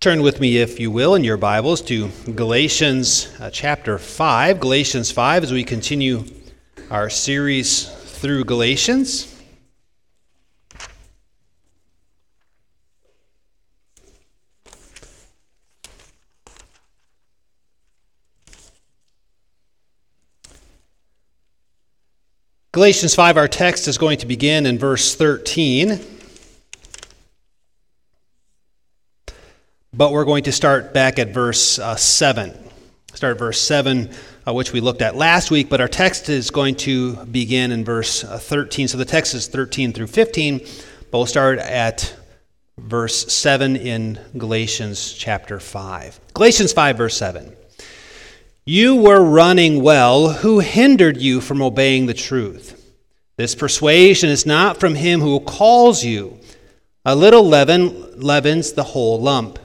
Turn with me, if you will, in your Bibles to Galatians uh, chapter 5. Galatians 5 as we continue our series through Galatians. Galatians 5, our text is going to begin in verse 13. But we're going to start back at verse uh, 7. Start at verse 7, uh, which we looked at last week, but our text is going to begin in verse uh, 13. So the text is 13 through 15, but we'll start at verse 7 in Galatians chapter 5. Galatians 5, verse 7. You were running well. Who hindered you from obeying the truth? This persuasion is not from him who calls you. A little leaven leavens the whole lump.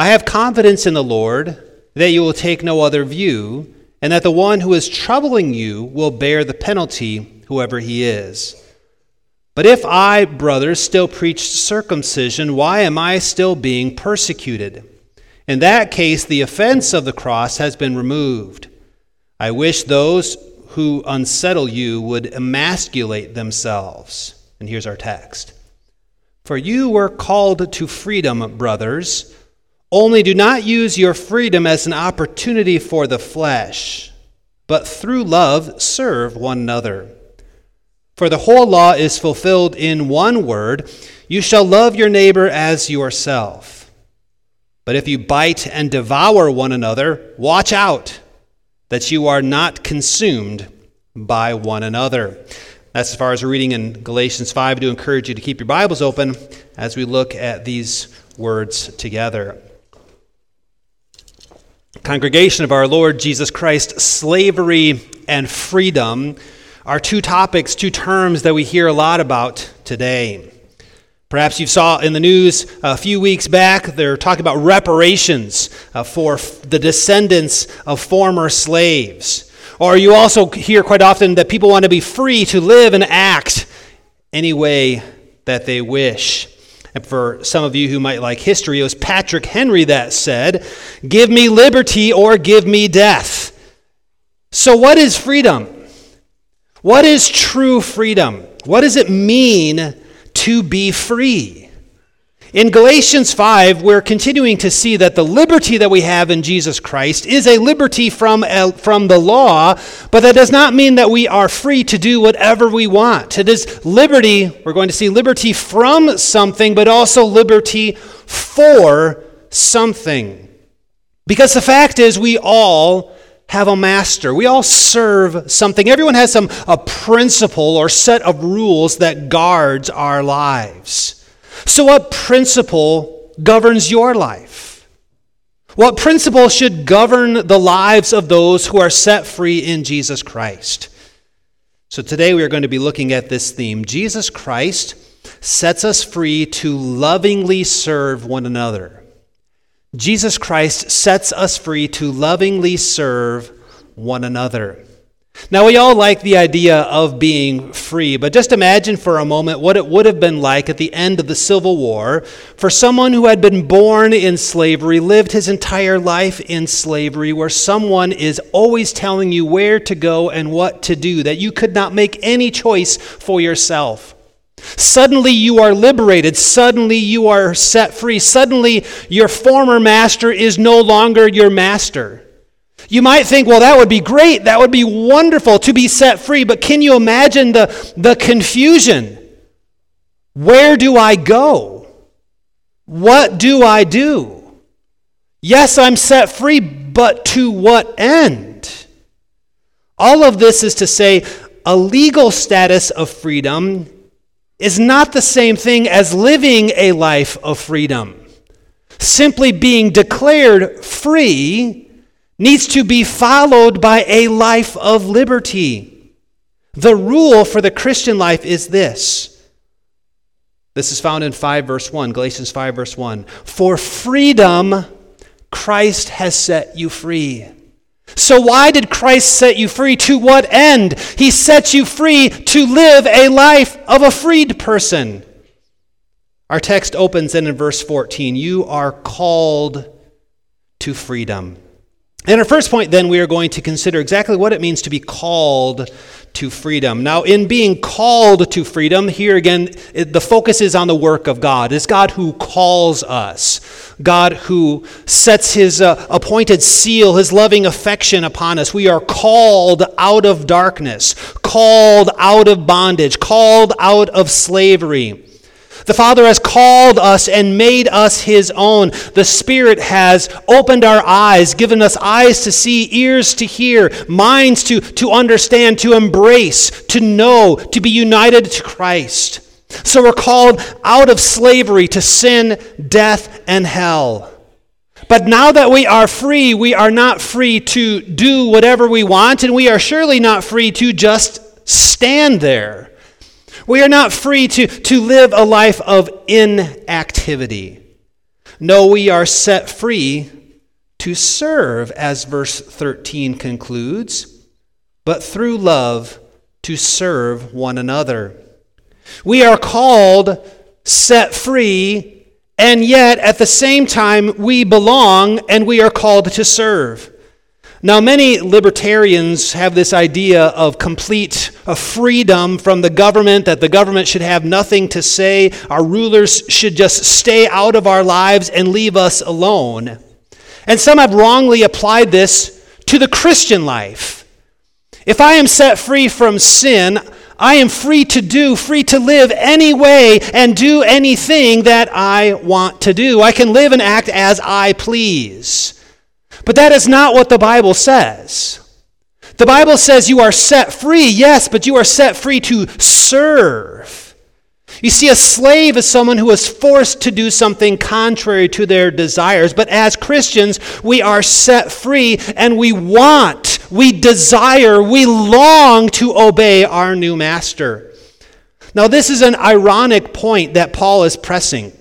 I have confidence in the Lord that you will take no other view, and that the one who is troubling you will bear the penalty, whoever he is. But if I, brothers, still preach circumcision, why am I still being persecuted? In that case, the offense of the cross has been removed. I wish those who unsettle you would emasculate themselves. And here's our text For you were called to freedom, brothers. Only do not use your freedom as an opportunity for the flesh, but through love serve one another. For the whole law is fulfilled in one word you shall love your neighbor as yourself. But if you bite and devour one another, watch out that you are not consumed by one another. That's as far as reading in Galatians 5. I do encourage you to keep your Bibles open as we look at these words together. Congregation of our Lord Jesus Christ, slavery and freedom are two topics, two terms that we hear a lot about today. Perhaps you saw in the news a few weeks back, they're talking about reparations uh, for the descendants of former slaves. Or you also hear quite often that people want to be free to live and act any way that they wish. And for some of you who might like history, it was Patrick Henry that said, Give me liberty or give me death. So, what is freedom? What is true freedom? What does it mean to be free? In Galatians 5, we're continuing to see that the liberty that we have in Jesus Christ is a liberty from, from the law, but that does not mean that we are free to do whatever we want. It is liberty, we're going to see liberty from something, but also liberty for something. Because the fact is, we all have a master. We all serve something. Everyone has some a principle or set of rules that guards our lives. So, what principle governs your life? What principle should govern the lives of those who are set free in Jesus Christ? So, today we are going to be looking at this theme Jesus Christ sets us free to lovingly serve one another. Jesus Christ sets us free to lovingly serve one another. Now, we all like the idea of being free, but just imagine for a moment what it would have been like at the end of the Civil War for someone who had been born in slavery, lived his entire life in slavery, where someone is always telling you where to go and what to do, that you could not make any choice for yourself. Suddenly you are liberated. Suddenly you are set free. Suddenly your former master is no longer your master. You might think, well, that would be great. That would be wonderful to be set free. But can you imagine the, the confusion? Where do I go? What do I do? Yes, I'm set free, but to what end? All of this is to say a legal status of freedom is not the same thing as living a life of freedom. Simply being declared free needs to be followed by a life of liberty. The rule for the Christian life is this. This is found in 5 verse 1, Galatians 5 verse 1. For freedom, Christ has set you free. So, why did Christ set you free? To what end? He set you free to live a life of a freed person. Our text opens in verse 14 You are called to freedom. And our first point, then, we are going to consider exactly what it means to be called to freedom. Now, in being called to freedom, here again, it, the focus is on the work of God. It's God who calls us, God who sets his uh, appointed seal, his loving affection upon us. We are called out of darkness, called out of bondage, called out of slavery. The Father has called us and made us His own. The Spirit has opened our eyes, given us eyes to see, ears to hear, minds to, to understand, to embrace, to know, to be united to Christ. So we're called out of slavery to sin, death, and hell. But now that we are free, we are not free to do whatever we want, and we are surely not free to just stand there. We are not free to, to live a life of inactivity. No, we are set free to serve, as verse 13 concludes, but through love to serve one another. We are called set free, and yet at the same time we belong and we are called to serve. Now, many libertarians have this idea of complete freedom from the government, that the government should have nothing to say. Our rulers should just stay out of our lives and leave us alone. And some have wrongly applied this to the Christian life. If I am set free from sin, I am free to do, free to live any way and do anything that I want to do. I can live and act as I please. But that is not what the Bible says. The Bible says you are set free, yes, but you are set free to serve. You see, a slave is someone who is forced to do something contrary to their desires. But as Christians, we are set free and we want, we desire, we long to obey our new master. Now, this is an ironic point that Paul is pressing.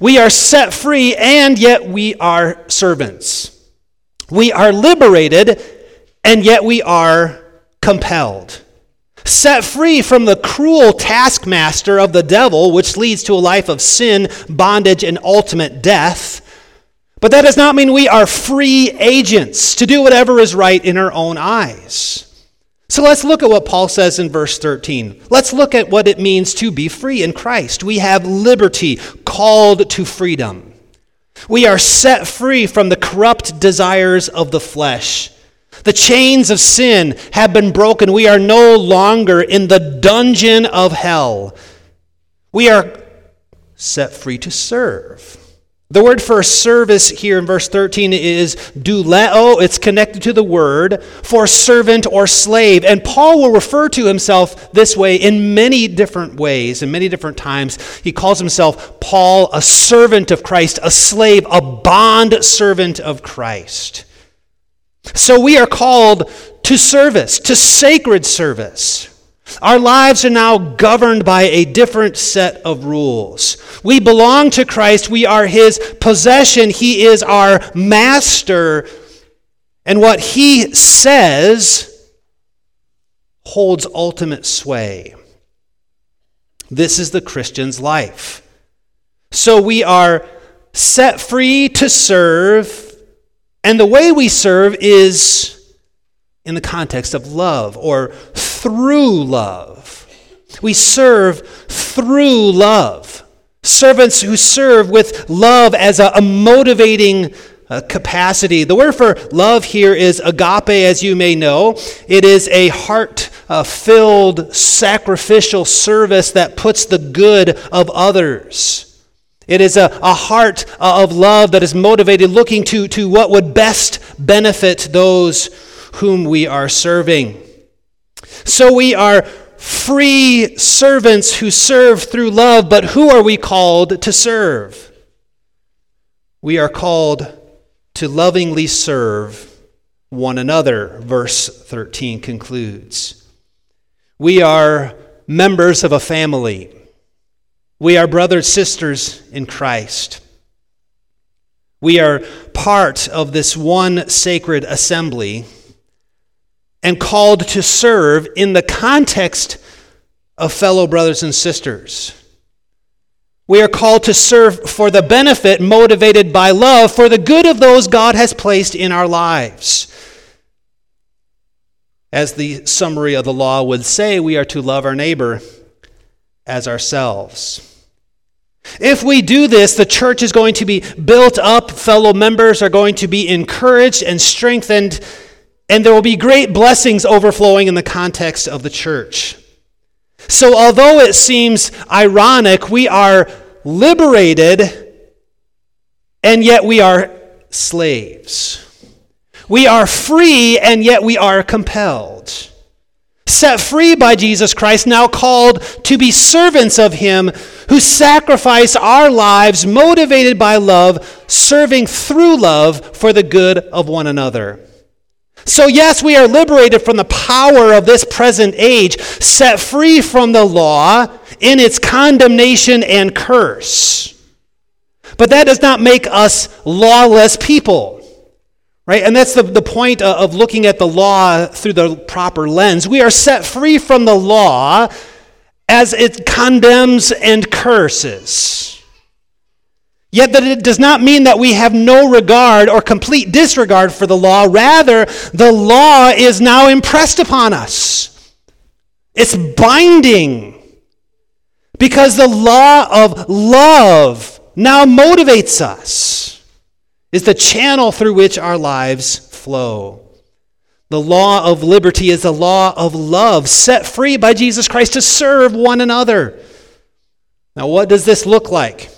We are set free, and yet we are servants. We are liberated, and yet we are compelled. Set free from the cruel taskmaster of the devil, which leads to a life of sin, bondage, and ultimate death. But that does not mean we are free agents to do whatever is right in our own eyes. So let's look at what Paul says in verse 13. Let's look at what it means to be free in Christ. We have liberty, called to freedom. We are set free from the corrupt desires of the flesh. The chains of sin have been broken. We are no longer in the dungeon of hell. We are set free to serve. The word for service here in verse 13 is douleo. It's connected to the word for servant or slave. And Paul will refer to himself this way in many different ways, in many different times. He calls himself Paul, a servant of Christ, a slave, a bond servant of Christ. So we are called to service, to sacred service. Our lives are now governed by a different set of rules. We belong to Christ. We are His possession. He is our master. And what He says holds ultimate sway. This is the Christian's life. So we are set free to serve, and the way we serve is in the context of love or through love. We serve through love. Servants who serve with love as a, a motivating uh, capacity. The word for love here is agape, as you may know. It is a heart uh, filled sacrificial service that puts the good of others. It is a, a heart uh, of love that is motivated, looking to, to what would best benefit those whom we are serving. So we are free servants who serve through love, but who are we called to serve? We are called to lovingly serve one another, verse 13 concludes. We are members of a family. We are brothers, sisters in Christ. We are part of this one sacred assembly and called to serve in the context of fellow brothers and sisters. We are called to serve for the benefit motivated by love for the good of those God has placed in our lives. As the summary of the law would say, we are to love our neighbor as ourselves. If we do this, the church is going to be built up, fellow members are going to be encouraged and strengthened, and there will be great blessings overflowing in the context of the church. So, although it seems ironic, we are liberated, and yet we are slaves. We are free, and yet we are compelled set free by Jesus Christ, now called to be servants of Him who sacrifice our lives motivated by love, serving through love for the good of one another. So, yes, we are liberated from the power of this present age, set free from the law in its condemnation and curse. But that does not make us lawless people. Right? And that's the, the point of looking at the law through the proper lens. We are set free from the law as it condemns and curses. Yet that it does not mean that we have no regard or complete disregard for the law. Rather, the law is now impressed upon us. It's binding. Because the law of love now motivates us is the channel through which our lives flow. The law of liberty is the law of love, set free by Jesus Christ to serve one another. Now, what does this look like?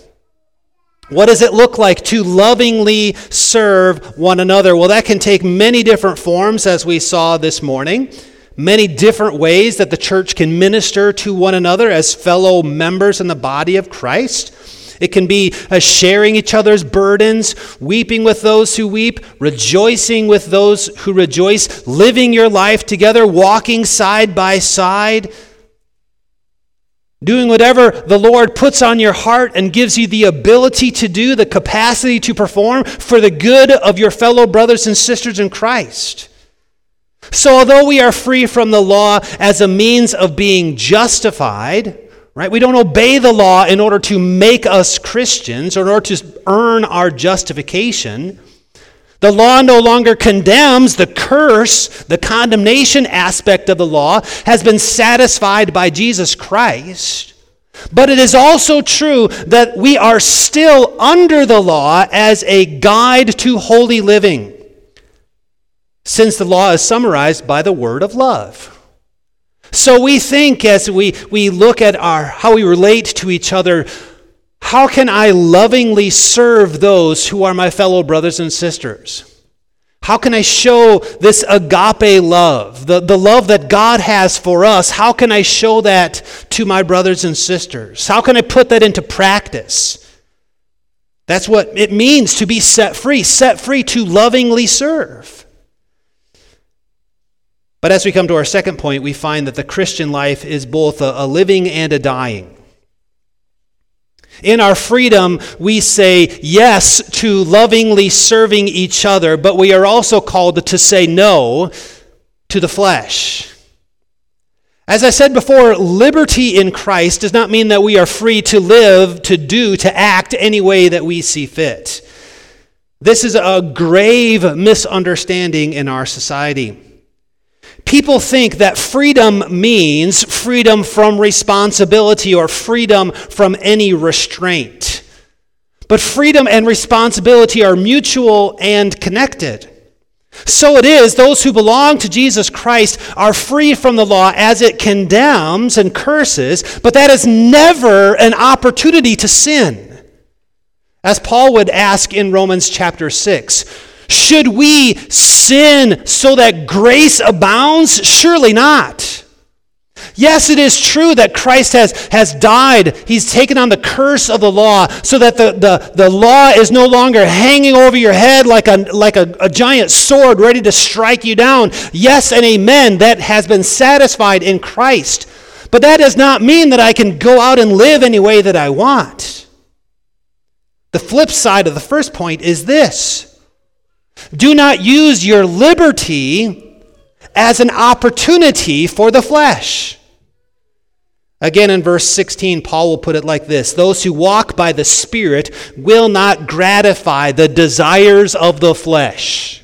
What does it look like to lovingly serve one another? Well, that can take many different forms, as we saw this morning. Many different ways that the church can minister to one another as fellow members in the body of Christ. It can be uh, sharing each other's burdens, weeping with those who weep, rejoicing with those who rejoice, living your life together, walking side by side, doing whatever the Lord puts on your heart and gives you the ability to do, the capacity to perform for the good of your fellow brothers and sisters in Christ. So, although we are free from the law as a means of being justified, Right? We don't obey the law in order to make us Christians or in order to earn our justification. The law no longer condemns the curse, the condemnation aspect of the law has been satisfied by Jesus Christ. But it is also true that we are still under the law as a guide to holy living, since the law is summarized by the word of love. So we think as we, we look at our how we relate to each other, how can I lovingly serve those who are my fellow brothers and sisters? How can I show this agape love, the, the love that God has for us? How can I show that to my brothers and sisters? How can I put that into practice? That's what it means to be set free, set free to lovingly serve. But as we come to our second point, we find that the Christian life is both a, a living and a dying. In our freedom, we say yes to lovingly serving each other, but we are also called to say no to the flesh. As I said before, liberty in Christ does not mean that we are free to live, to do, to act any way that we see fit. This is a grave misunderstanding in our society. People think that freedom means freedom from responsibility or freedom from any restraint. But freedom and responsibility are mutual and connected. So it is, those who belong to Jesus Christ are free from the law as it condemns and curses, but that is never an opportunity to sin. As Paul would ask in Romans chapter 6 should we sin so that grace abounds? Surely not. Yes, it is true that Christ has, has died. He's taken on the curse of the law so that the, the, the law is no longer hanging over your head like, a, like a, a giant sword ready to strike you down. Yes and amen. That has been satisfied in Christ. But that does not mean that I can go out and live any way that I want. The flip side of the first point is this do not use your liberty as an opportunity for the flesh. Again, in verse 16, Paul will put it like this Those who walk by the Spirit will not gratify the desires of the flesh.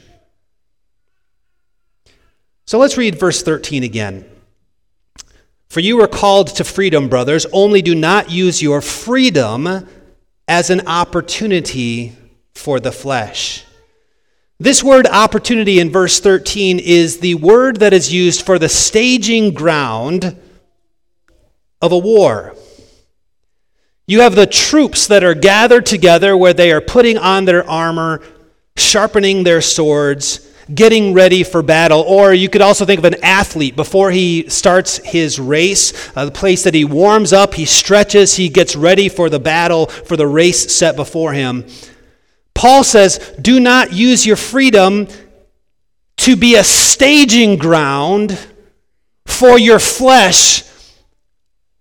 So let's read verse 13 again. For you were called to freedom, brothers, only do not use your freedom as an opportunity for the flesh. This word opportunity in verse 13 is the word that is used for the staging ground of a war. You have the troops that are gathered together where they are putting on their armor, sharpening their swords, getting ready for battle. Or you could also think of an athlete before he starts his race, uh, the place that he warms up, he stretches, he gets ready for the battle, for the race set before him. Paul says, do not use your freedom to be a staging ground for your flesh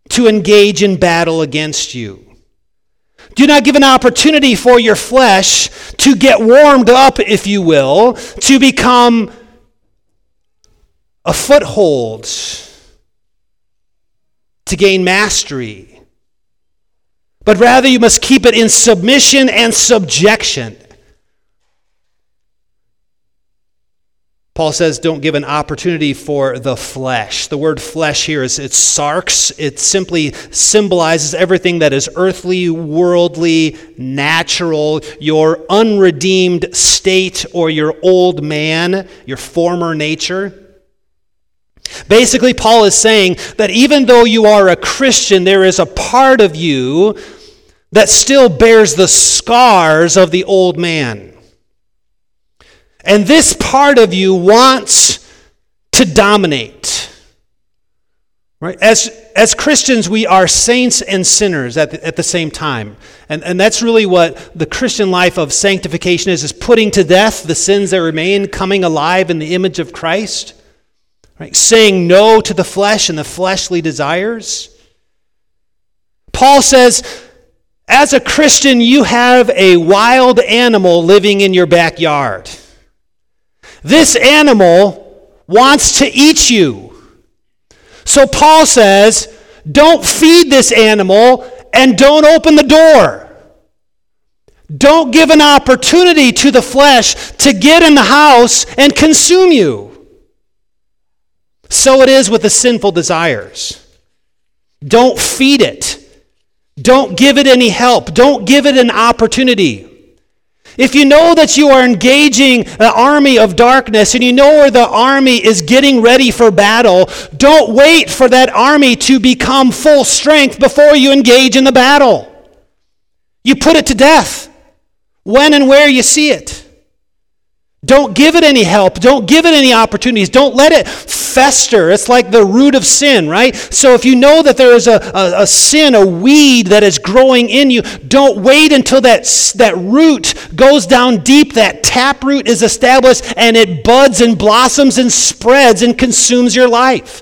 to engage in battle against you. Do not give an opportunity for your flesh to get warmed up, if you will, to become a foothold, to gain mastery. But rather, you must keep it in submission and subjection. Paul says, don't give an opportunity for the flesh. The word flesh here is it's sarx. It simply symbolizes everything that is earthly, worldly, natural, your unredeemed state or your old man, your former nature. Basically, Paul is saying that even though you are a Christian, there is a part of you that still bears the scars of the old man. And this part of you wants to dominate. Right? As, as Christians, we are saints and sinners at the, at the same time. And, and that's really what the Christian life of sanctification is, is putting to death the sins that remain, coming alive in the image of Christ. Right? Saying no to the flesh and the fleshly desires. Paul says, as a Christian, you have a wild animal living in your backyard. This animal wants to eat you. So Paul says, don't feed this animal and don't open the door. Don't give an opportunity to the flesh to get in the house and consume you. So it is with the sinful desires. Don't feed it. Don't give it any help. Don't give it an opportunity. If you know that you are engaging an army of darkness and you know where the army is getting ready for battle, don't wait for that army to become full strength before you engage in the battle. You put it to death when and where you see it. Don't give it any help. Don't give it any opportunities. Don't let it fester. It's like the root of sin, right? So if you know that there is a, a, a, sin, a weed that is growing in you, don't wait until that, that root goes down deep, that tap root is established, and it buds and blossoms and spreads and consumes your life.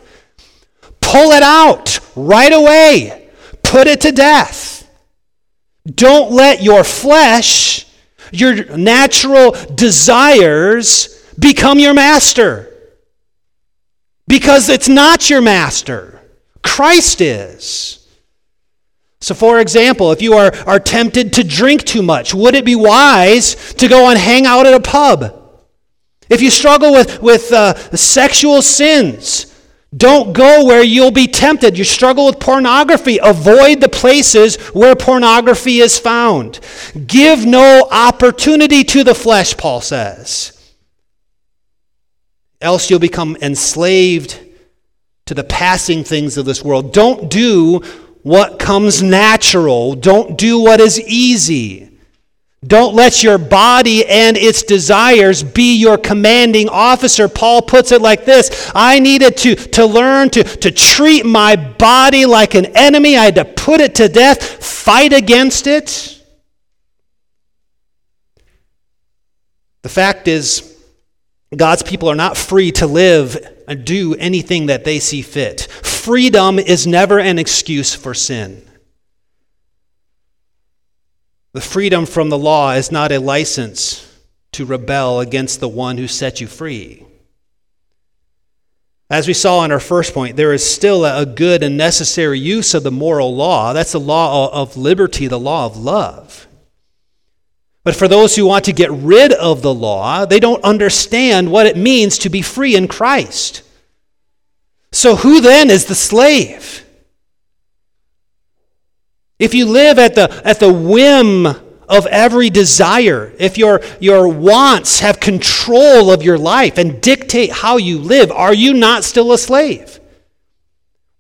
Pull it out right away. Put it to death. Don't let your flesh, your natural desires, become your master. Because it's not your master, Christ is. So, for example, if you are, are tempted to drink too much, would it be wise to go and hang out at a pub? If you struggle with, with uh, sexual sins, don't go where you'll be tempted. You struggle with pornography. Avoid the places where pornography is found. Give no opportunity to the flesh, Paul says else you'll become enslaved to the passing things of this world. Don't do what comes natural, don't do what is easy. Don't let your body and its desires be your commanding officer. Paul puts it like this I needed to, to learn to, to treat my body like an enemy. I had to put it to death, fight against it. The fact is, God's people are not free to live and do anything that they see fit. Freedom is never an excuse for sin. The freedom from the law is not a license to rebel against the one who set you free. As we saw in our first point, there is still a good and necessary use of the moral law. That's the law of liberty, the law of love. But for those who want to get rid of the law, they don't understand what it means to be free in Christ. So, who then is the slave? If you live at the, at the whim of every desire, if your, your wants have control of your life and dictate how you live, are you not still a slave?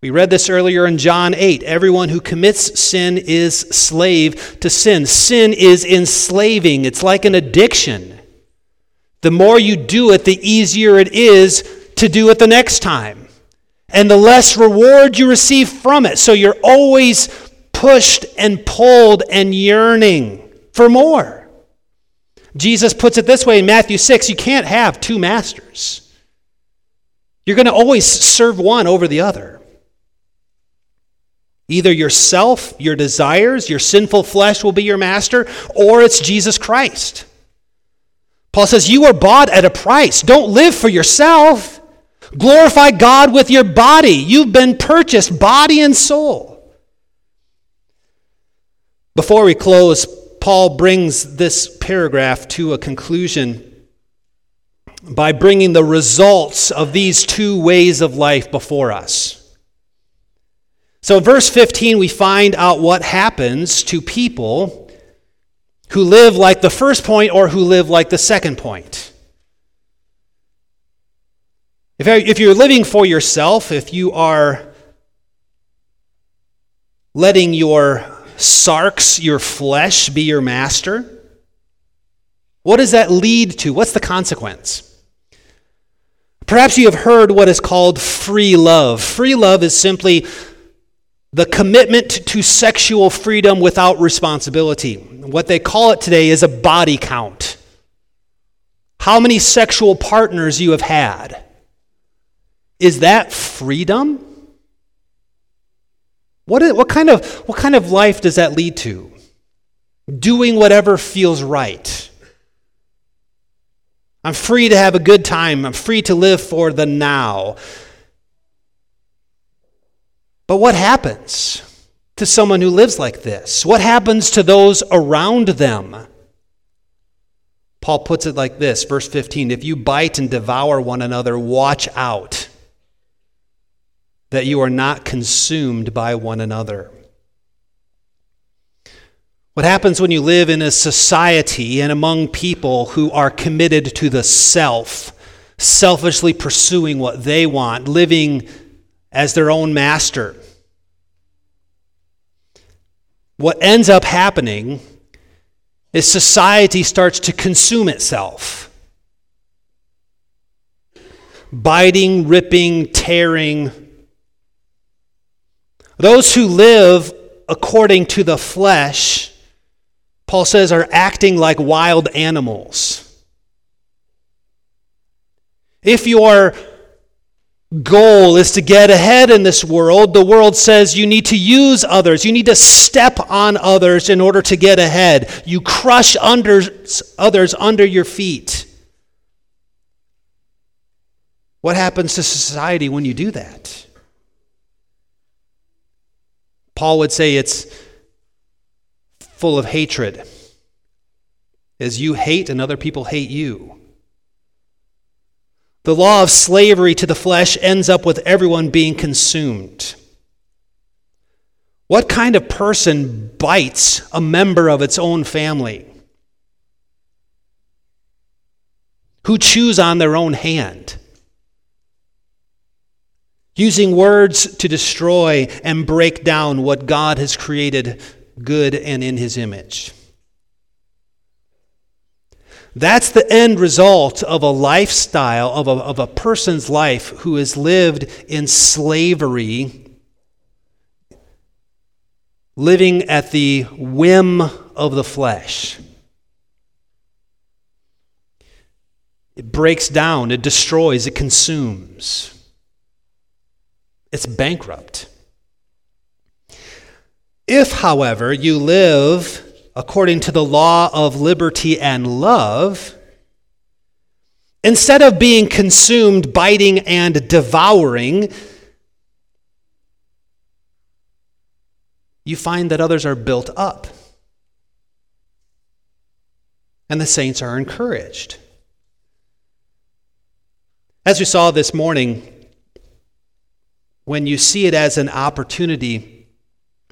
We read this earlier in John 8. Everyone who commits sin is slave to sin. Sin is enslaving, it's like an addiction. The more you do it, the easier it is to do it the next time. And the less reward you receive from it. So you're always pushed and pulled and yearning for more. Jesus puts it this way in Matthew 6 you can't have two masters. You're going to always serve one over the other. Either yourself, your desires, your sinful flesh will be your master, or it's Jesus Christ. Paul says, You were bought at a price. Don't live for yourself. Glorify God with your body. You've been purchased, body and soul. Before we close, Paul brings this paragraph to a conclusion by bringing the results of these two ways of life before us. So, verse 15, we find out what happens to people who live like the first point or who live like the second point. If you're living for yourself, if you are letting your sarx your flesh be your master? What does that lead to? What's the consequence? Perhaps you have heard what is called free love. Free love is simply the commitment to sexual freedom without responsibility. What they call it today is a body count. How many sexual partners you have had. Is that freedom? What, is, what, kind of, what kind of life does that lead to? Doing whatever feels right. I'm free to have a good time. I'm free to live for the now. But what happens to someone who lives like this? What happens to those around them? Paul puts it like this, verse 15 If you bite and devour one another, watch out that you are not consumed by one another. What happens when you live in a society and among people who are committed to the self, selfishly pursuing what they want, living as their own master? What ends up happening is society starts to consume itself. Biting, ripping, tearing, those who live according to the flesh, Paul says, are acting like wild animals. If your goal is to get ahead in this world, the world says you need to use others. You need to step on others in order to get ahead. You crush others under your feet. What happens to society when you do that? Paul would say it's full of hatred. As you hate and other people hate you. The law of slavery to the flesh ends up with everyone being consumed. What kind of person bites a member of its own family? Who chews on their own hand? Using words to destroy and break down what God has created good and in his image. That's the end result of a lifestyle, of a, of a person's life who has lived in slavery, living at the whim of the flesh. It breaks down, it destroys, it consumes. It's bankrupt. If, however, you live according to the law of liberty and love, Instead of being consumed, biting, and devouring, you find that others are built up. And the saints are encouraged. As we saw this morning, when you see it as an opportunity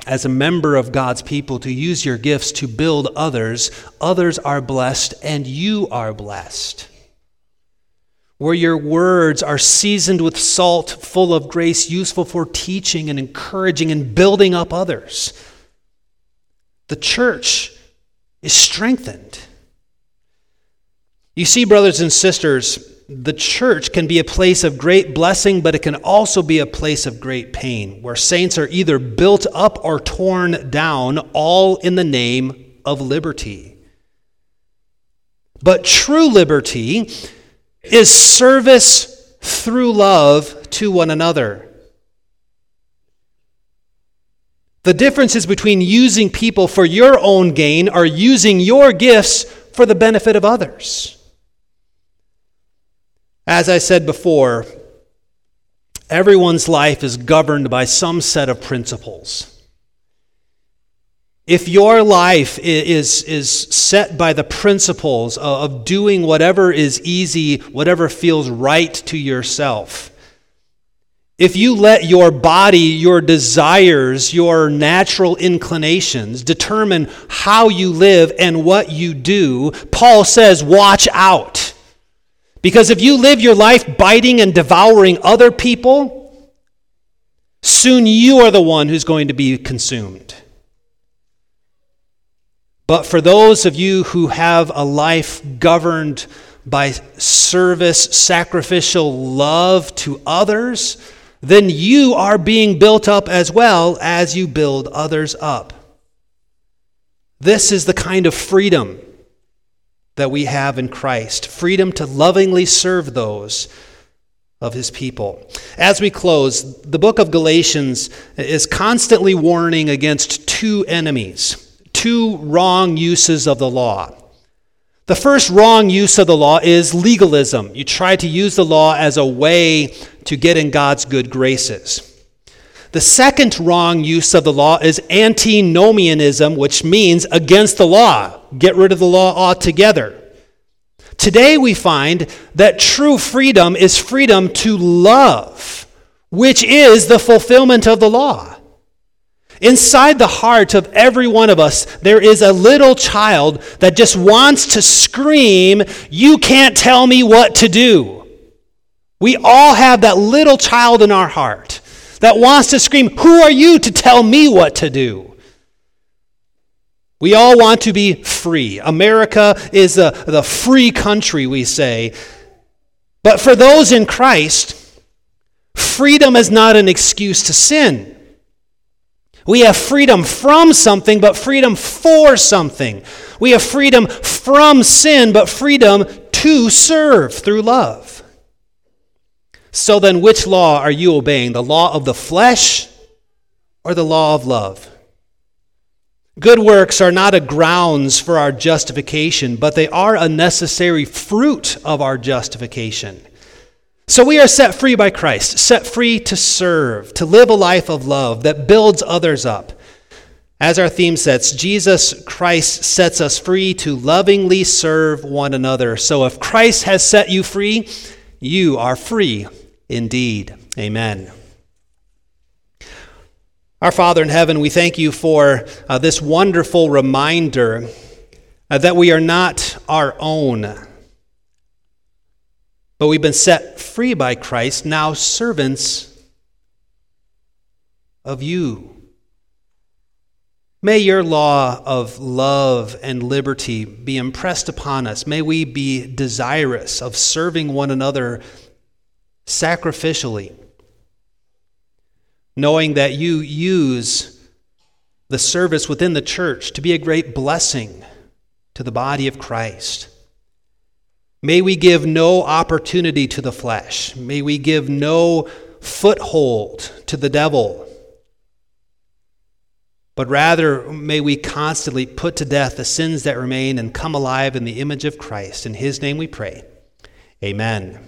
as a member of God's people to use your gifts to build others, others are blessed and you are blessed. Where your words are seasoned with salt, full of grace, useful for teaching and encouraging and building up others, the church is strengthened. You see, brothers and sisters, the church can be a place of great blessing, but it can also be a place of great pain, where saints are either built up or torn down, all in the name of liberty. But true liberty is service through love to one another. The difference is between using people for your own gain or using your gifts for the benefit of others. As I said before, everyone's life is governed by some set of principles. If your life is, is set by the principles of doing whatever is easy, whatever feels right to yourself, if you let your body, your desires, your natural inclinations determine how you live and what you do, Paul says, watch out. Because if you live your life biting and devouring other people, soon you are the one who's going to be consumed. But for those of you who have a life governed by service, sacrificial love to others, then you are being built up as well as you build others up. This is the kind of freedom that we have in Christ freedom to lovingly serve those of his people. As we close, the book of Galatians is constantly warning against two enemies, two wrong uses of the law. The first wrong use of the law is legalism. You try to use the law as a way to get in God's good graces. The second wrong use of the law is antinomianism, which means against the law. Get rid of the law altogether. Today we find that true freedom is freedom to love, which is the fulfillment of the law. Inside the heart of every one of us, there is a little child that just wants to scream, You can't tell me what to do. We all have that little child in our heart that wants to scream, Who are you to tell me what to do? We all want to be free. America is a, the free country, we say. But for those in Christ, freedom is not an excuse to sin. We have freedom from something, but freedom for something. We have freedom from sin, but freedom to serve through love. So then, which law are you obeying? The law of the flesh or the law of love? Good works are not a grounds for our justification, but they are a necessary fruit of our justification. So we are set free by Christ, set free to serve, to live a life of love that builds others up. As our theme sets, Jesus Christ sets us free to lovingly serve one another. So if Christ has set you free, you are free indeed. Amen. Our Father in heaven, we thank you for uh, this wonderful reminder uh, that we are not our own, but we've been set free by Christ, now servants of you. May your law of love and liberty be impressed upon us. May we be desirous of serving one another sacrificially, knowing that you use the service within the church to be a great blessing to the body of Christ. May we give no opportunity to the flesh. May we give no foothold to the devil. But rather, may we constantly put to death the sins that remain and come alive in the image of Christ. In his name we pray. Amen.